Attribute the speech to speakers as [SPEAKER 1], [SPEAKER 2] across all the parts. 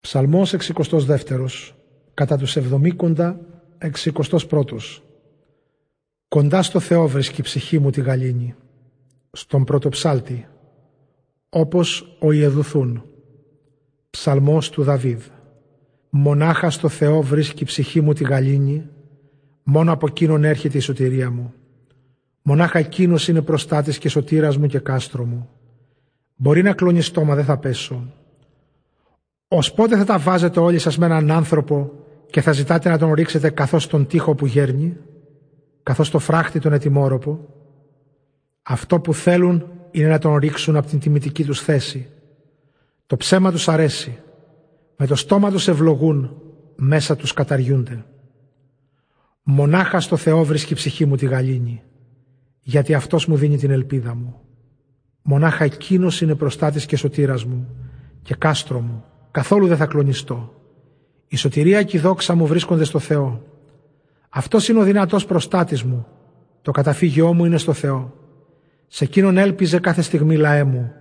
[SPEAKER 1] Ψαλμός 62 κατά τους εβδομήκοντα 61 Κοντά στο Θεό βρίσκει η ψυχή μου τη γαλήνη, στον πρωτοψάλτη, όπως ο Ιεδουθούν. Ψαλμός του Δαβίδ. Μονάχα στο Θεό βρίσκει η ψυχή μου τη γαλήνη, μόνο από εκείνον έρχεται η σωτηρία μου. Μονάχα εκείνος είναι προστάτης και σωτήρας μου και κάστρο μου. Μπορεί να κλονιστώ, μα δεν θα πέσω. Ως πότε θα τα βάζετε όλοι σας με έναν άνθρωπο και θα ζητάτε να τον ρίξετε καθώς τον τείχο που γέρνει, καθώς το φράχτη τον ετοιμόροπο. Αυτό που θέλουν είναι να τον ρίξουν από την τιμητική τους θέση. Το ψέμα τους αρέσει. Με το στόμα τους ευλογούν, μέσα τους καταριούνται. Μονάχα στο Θεό βρίσκει η ψυχή μου τη γαλήνη, γιατί Αυτός μου δίνει την ελπίδα μου. Μονάχα Εκείνος είναι προστάτης και σωτήρας μου και κάστρο μου καθόλου δεν θα κλονιστώ. Η σωτηρία και η δόξα μου βρίσκονται στο Θεό. Αυτός είναι ο δυνατός προστάτης μου. Το καταφύγιό μου είναι στο Θεό. Σε εκείνον έλπιζε κάθε στιγμή λαέ μου.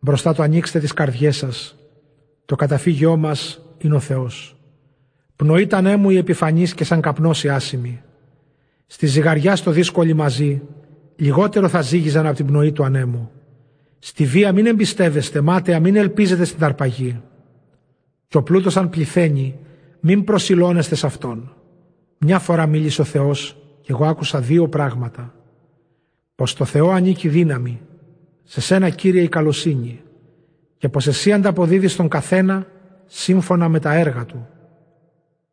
[SPEAKER 1] Μπροστά του ανοίξτε τις καρδιές σας. Το καταφύγιό μας είναι ο Θεός. Πνοή τα ναι μου η επιφανής και σαν καπνός η άσημη. Στη ζυγαριά στο δύσκολη μαζί, λιγότερο θα ζήγιζαν από την πνοή του ανέμου. Στη βία μην εμπιστεύεστε, μάταια μην ελπίζετε στην ταρπαγή. Και ο πλούτος αν πληθαίνει, μην προσιλώνεστε σε αυτόν. Μια φορά μίλησε ο Θεός και εγώ άκουσα δύο πράγματα. Πως το Θεό ανήκει δύναμη, σε σένα Κύριε η καλοσύνη και πως εσύ ανταποδίδεις τον καθένα σύμφωνα με τα έργα του.